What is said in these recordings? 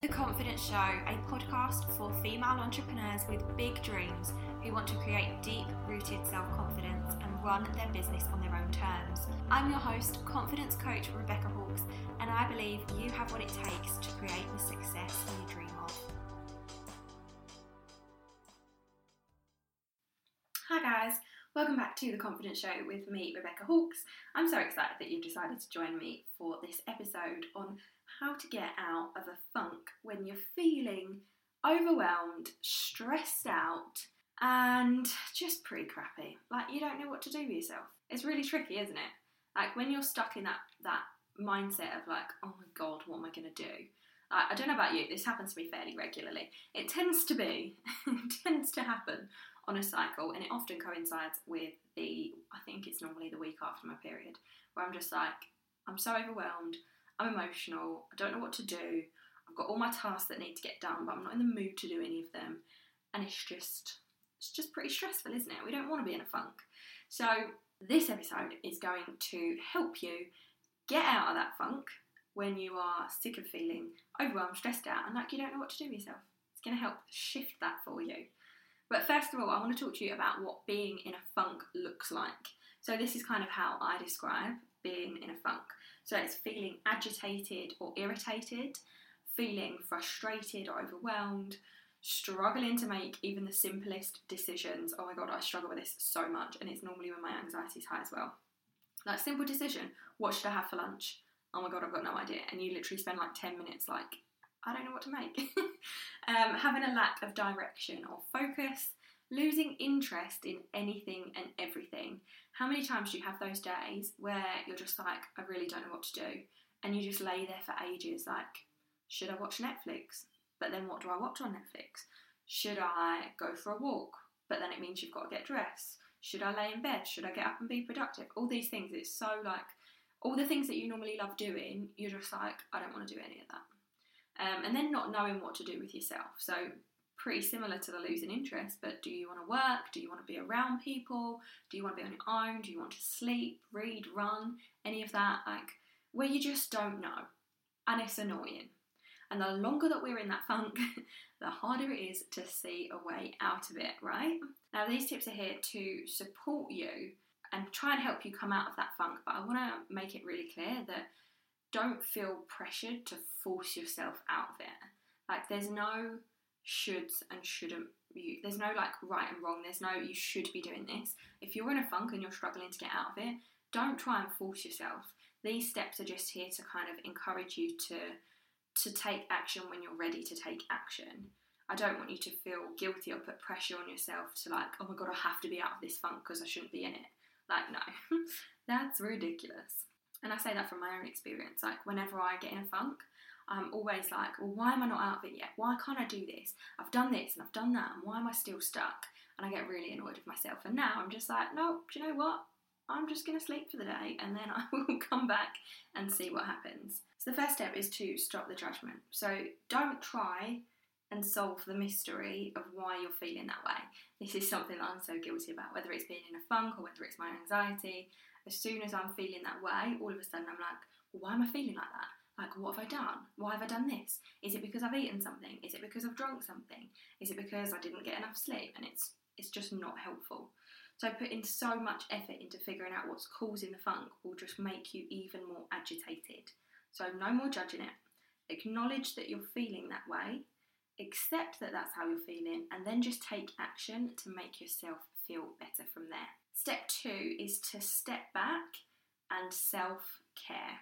The Confidence Show, a podcast for female entrepreneurs with big dreams who want to create deep rooted self confidence and run their business on their own terms. I'm your host, confidence coach Rebecca Hawkes, and I believe you have what it takes to create the success you dream of. Hi, guys. Welcome back to the Confidence Show with me, Rebecca Hawkes. I'm so excited that you've decided to join me for this episode on how to get out of a funk when you're feeling overwhelmed, stressed out, and just pretty crappy. Like you don't know what to do with yourself. It's really tricky, isn't it? Like when you're stuck in that that mindset of like, oh my god, what am I gonna do? Like, I don't know about you, this happens to me fairly regularly. It tends to be, it tends to happen on a cycle, and it often coincides with the, I think it's normally the week after my period, where I'm just like, I'm so overwhelmed, I'm emotional, I don't know what to do, I've got all my tasks that need to get done, but I'm not in the mood to do any of them, and it's just, it's just pretty stressful, isn't it? We don't want to be in a funk. So, this episode is going to help you get out of that funk when you are sick of feeling overwhelmed, stressed out, and like you don't know what to do with yourself. It's going to help shift that for you. But first of all, I want to talk to you about what being in a funk looks like. So, this is kind of how I describe being in a funk. So, it's feeling agitated or irritated, feeling frustrated or overwhelmed, struggling to make even the simplest decisions. Oh my god, I struggle with this so much, and it's normally when my anxiety is high as well. Like, simple decision what should I have for lunch? Oh my god, I've got no idea. And you literally spend like 10 minutes like, I don't know what to make. um, having a lack of direction or focus, losing interest in anything and everything. How many times do you have those days where you're just like, I really don't know what to do? And you just lay there for ages, like, should I watch Netflix? But then what do I watch on Netflix? Should I go for a walk? But then it means you've got to get dressed. Should I lay in bed? Should I get up and be productive? All these things, it's so like, all the things that you normally love doing, you're just like, I don't want to do any of that um, and then not knowing what to do with yourself. So, pretty similar to the losing interest, but do you want to work? Do you want to be around people? Do you want to be on your own? Do you want to sleep, read, run? Any of that? Like, where you just don't know. And it's annoying. And the longer that we're in that funk, the harder it is to see a way out of it, right? Now, these tips are here to support you and try and help you come out of that funk, but I want to make it really clear that don't feel pressured to force yourself out of it. Like there's no shoulds and shouldn't you there's no like right and wrong, there's no you should be doing this. If you're in a funk and you're struggling to get out of it, don't try and force yourself. These steps are just here to kind of encourage you to to take action when you're ready to take action. I don't want you to feel guilty or put pressure on yourself to like, oh my god, I have to be out of this funk because I shouldn't be in it. Like, no, that's ridiculous. And I say that from my own experience. Like, whenever I get in a funk, I'm always like, well, why am I not out of it yet? Why can't I do this? I've done this and I've done that, and why am I still stuck? And I get really annoyed with myself. And now I'm just like, no, do you know what? I'm just going to sleep for the day and then I will come back and see what happens. So, the first step is to stop the judgment. So, don't try and solve the mystery of why you're feeling that way. This is something that I'm so guilty about, whether it's being in a funk or whether it's my anxiety as soon as I'm feeling that way, all of a sudden I'm like, well, why am I feeling like that? Like, what have I done? Why have I done this? Is it because I've eaten something? Is it because I've drunk something? Is it because I didn't get enough sleep? And it's it's just not helpful. So putting so much effort into figuring out what's causing the funk will just make you even more agitated. So, no more judging it. Acknowledge that you're feeling that way, accept that that's how you're feeling, and then just take action to make yourself feel better from there. Step two is to step back and self care.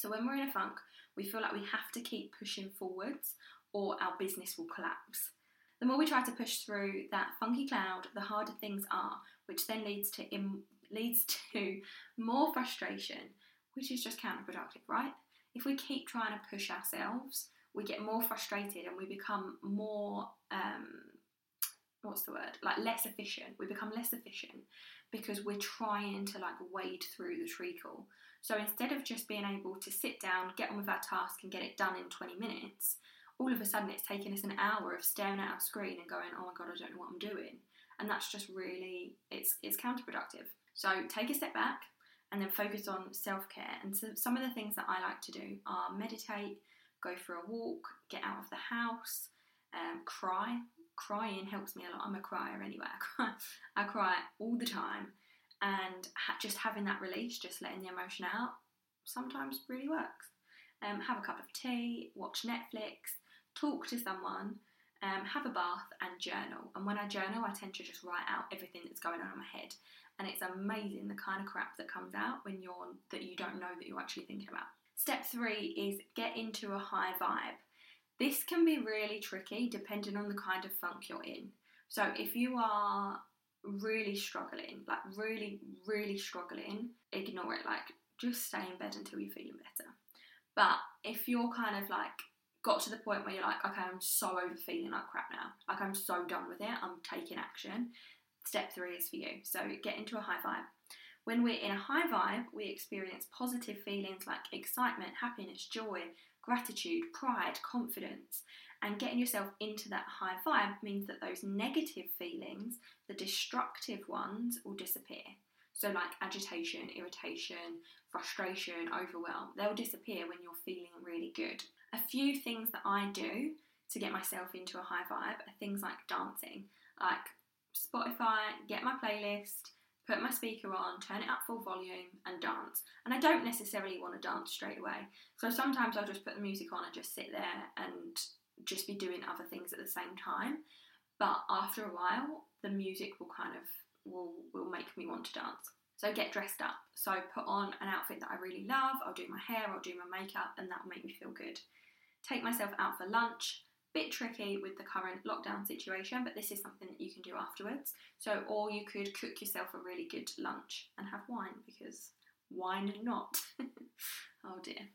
So, when we're in a funk, we feel like we have to keep pushing forwards or our business will collapse. The more we try to push through that funky cloud, the harder things are, which then leads to Im- leads to more frustration, which is just counterproductive, right? If we keep trying to push ourselves, we get more frustrated and we become more um, what's the word like less efficient we become less efficient because we're trying to like wade through the treacle. So instead of just being able to sit down get on with our task and get it done in 20 minutes all of a sudden it's taking us an hour of staring at our screen and going oh my god i don't know what i'm doing. And that's just really it's it's counterproductive. So take a step back and then focus on self-care. And so some of the things that i like to do are meditate go for a walk get out of the house um, cry crying helps me a lot. I'm a crier anyway. I cry, I cry all the time, and ha- just having that release, just letting the emotion out, sometimes really works. Um, have a cup of tea, watch Netflix, talk to someone, um, have a bath, and journal. And when I journal, I tend to just write out everything that's going on in my head, and it's amazing the kind of crap that comes out when you're that you don't know that you're actually thinking about. Step three is get into a high vibe. This can be really tricky depending on the kind of funk you're in. So if you are really struggling, like really, really struggling, ignore it. Like just stay in bed until you're feeling better. But if you're kind of like got to the point where you're like, okay, I'm so over feeling like crap now. Like I'm so done with it. I'm taking action. Step three is for you. So get into a high vibe. When we're in a high vibe, we experience positive feelings like excitement, happiness, joy, gratitude, pride, confidence. And getting yourself into that high vibe means that those negative feelings, the destructive ones, will disappear. So, like agitation, irritation, frustration, overwhelm, they'll disappear when you're feeling really good. A few things that I do to get myself into a high vibe are things like dancing, like Spotify, get my playlist, put my speaker on, turn it up full volume, and dance. And I don't necessarily want to dance straight away. So sometimes I'll just put the music on and just sit there and just be doing other things at the same time. But after a while, the music will kind of will will make me want to dance. So get dressed up. So put on an outfit that I really love. I'll do my hair, I'll do my makeup, and that will make me feel good. Take myself out for lunch bit tricky with the current lockdown situation, but this is something that you can do afterwards. So, or you could cook yourself a really good lunch and have wine because wine not? oh dear.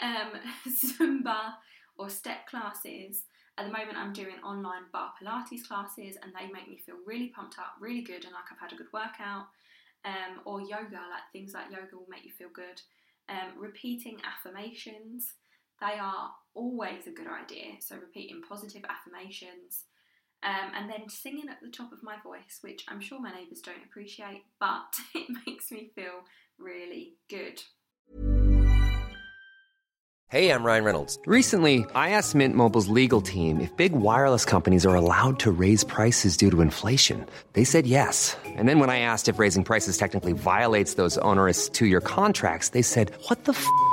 Um, Zumba or step classes. At the moment, I'm doing online barre Pilates classes, and they make me feel really pumped up, really good, and like I've had a good workout. Um, or yoga, like things like yoga will make you feel good. Um, repeating affirmations they are always a good idea. So, repeating positive affirmations um, and then singing at the top of my voice, which I'm sure my neighbours don't appreciate, but it makes me feel really good. Hey, I'm Ryan Reynolds. Recently, I asked Mint Mobile's legal team if big wireless companies are allowed to raise prices due to inflation. They said yes. And then when I asked if raising prices technically violates those onerous two year contracts, they said, What the f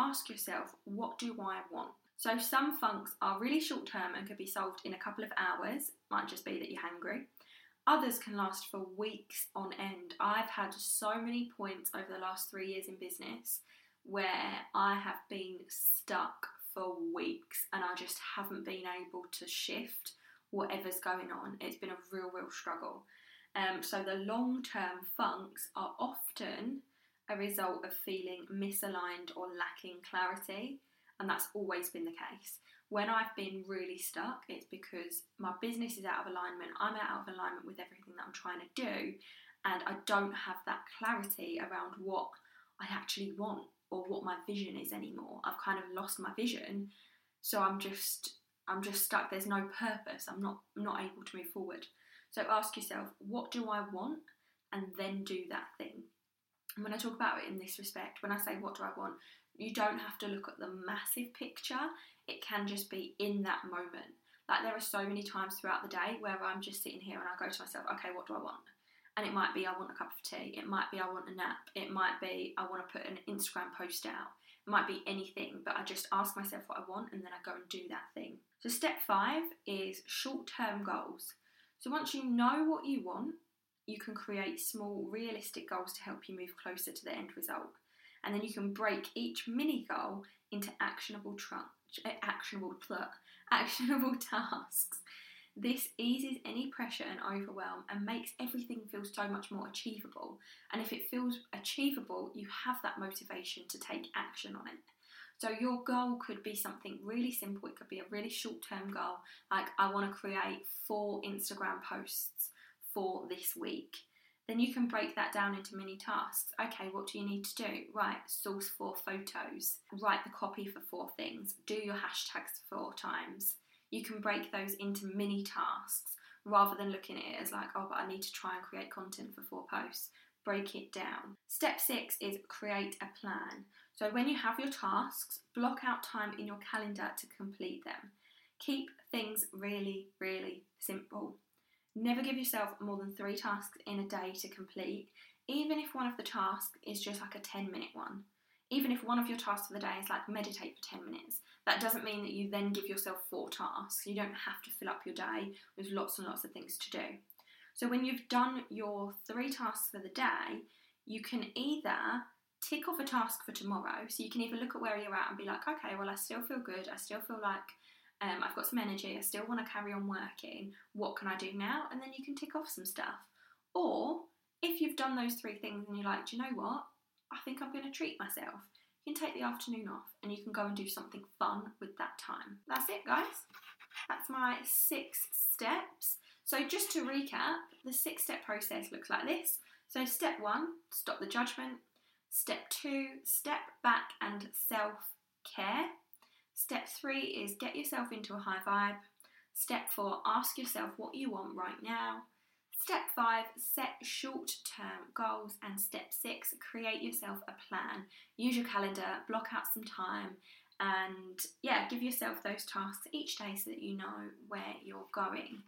ask yourself, what do I want? So some funks are really short term and could be solved in a couple of hours. Might just be that you're hungry. Others can last for weeks on end. I've had so many points over the last three years in business where I have been stuck for weeks and I just haven't been able to shift whatever's going on. It's been a real, real struggle. Um, so the long term funks are often a result of feeling misaligned or lacking clarity, and that's always been the case. When I've been really stuck, it's because my business is out of alignment, I'm out of alignment with everything that I'm trying to do, and I don't have that clarity around what I actually want or what my vision is anymore. I've kind of lost my vision, so I'm just I'm just stuck. There's no purpose. I'm not I'm not able to move forward. So ask yourself, what do I want? And then do that thing. And when I talk about it in this respect, when I say what do I want, you don't have to look at the massive picture. It can just be in that moment. Like there are so many times throughout the day where I'm just sitting here and I go to myself, okay, what do I want? And it might be I want a cup of tea. It might be I want a nap. It might be I want to put an Instagram post out. It might be anything, but I just ask myself what I want and then I go and do that thing. So, step five is short term goals. So once you know what you want, you can create small, realistic goals to help you move closer to the end result. And then you can break each mini goal into actionable eh, actionable actionable tasks. This eases any pressure and overwhelm and makes everything feel so much more achievable. And if it feels achievable, you have that motivation to take action on it. So your goal could be something really simple. It could be a really short-term goal, like I want to create four Instagram posts for this week. Then you can break that down into mini tasks. Okay, what do you need to do? Right, source four photos, write the copy for four things, do your hashtags four times. You can break those into mini tasks rather than looking at it as like, oh, but I need to try and create content for four posts. Break it down. Step six is create a plan. So when you have your tasks, block out time in your calendar to complete them. Keep things really, really simple. Never give yourself more than three tasks in a day to complete, even if one of the tasks is just like a 10 minute one. Even if one of your tasks for the day is like meditate for 10 minutes, that doesn't mean that you then give yourself four tasks. You don't have to fill up your day with lots and lots of things to do. So when you've done your three tasks for the day, you can either tick off a task for tomorrow. So you can either look at where you're at and be like, okay, well, I still feel good. I still feel like um, I've got some energy. I still want to carry on working. What can I do now? And then you can tick off some stuff. Or if you've done those three things and you're like, do you know what? I think I'm going to treat myself. You can take the afternoon off and you can go and do something fun with that time. That's it, guys. That's my six steps. So, just to recap, the six step process looks like this. So, step one, stop the judgment. Step two, step back and self care. Step three is get yourself into a high vibe. Step four, ask yourself what you want right now. Step five, set short term goals. And step six, create yourself a plan. Use your calendar, block out some time, and yeah, give yourself those tasks each day so that you know where you're going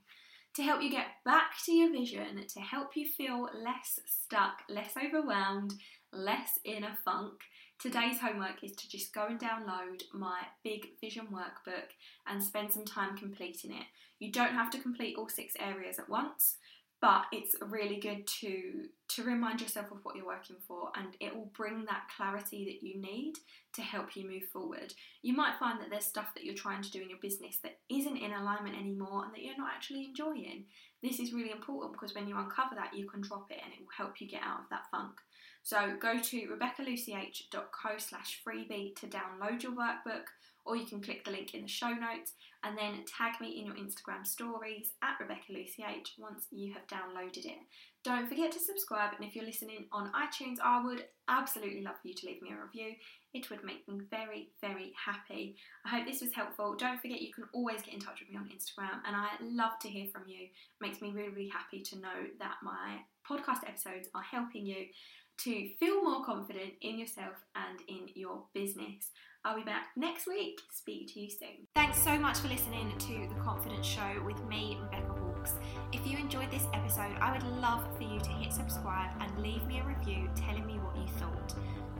to help you get back to your vision, to help you feel less stuck, less overwhelmed, less in a funk. Today's homework is to just go and download my big vision workbook and spend some time completing it. You don't have to complete all six areas at once, but it's really good to to remind yourself of what you're working for and it will bring that clarity that you need to help you move forward. You might find that there's stuff that you're trying to do in your business that isn't in alignment anymore and that you're not actually enjoying. This is really important because when you uncover that, you can drop it and it will help you get out of that funk. So go to rebeccalucyh.co slash freebie to download your workbook or you can click the link in the show notes and then tag me in your Instagram stories at Rebecca Lucy H once you have downloaded it. Don't forget to subscribe, and if you're listening on iTunes, I would absolutely love for you to leave me a review. It would make me very, very happy. I hope this was helpful. Don't forget you can always get in touch with me on Instagram, and I love to hear from you. It makes me really, really happy to know that my podcast episodes are helping you to feel more confident in yourself and in your business. I'll be back next week. Speak to you soon. Thanks so much for listening to The Confidence Show with me, Rebecca Hawkes. If you enjoyed this episode, I would love for you to hit subscribe and leave me a review telling me what you thought.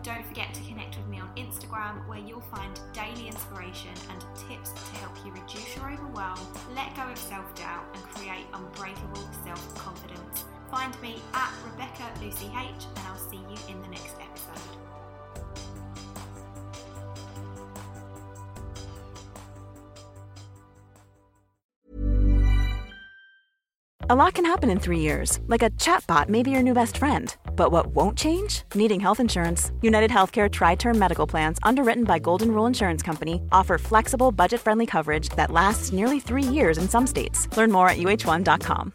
Don't forget to connect with me on Instagram where you'll find daily inspiration and tips to help you reduce your overwhelm, let go of self doubt, and create unbreakable self confidence. Find me at Rebecca Lucy H, and I'll see you in the next episode. A lot can happen in three years, like a chatbot may be your new best friend. But what won't change? Needing health insurance. United Healthcare Tri Term Medical Plans, underwritten by Golden Rule Insurance Company, offer flexible, budget friendly coverage that lasts nearly three years in some states. Learn more at uh1.com.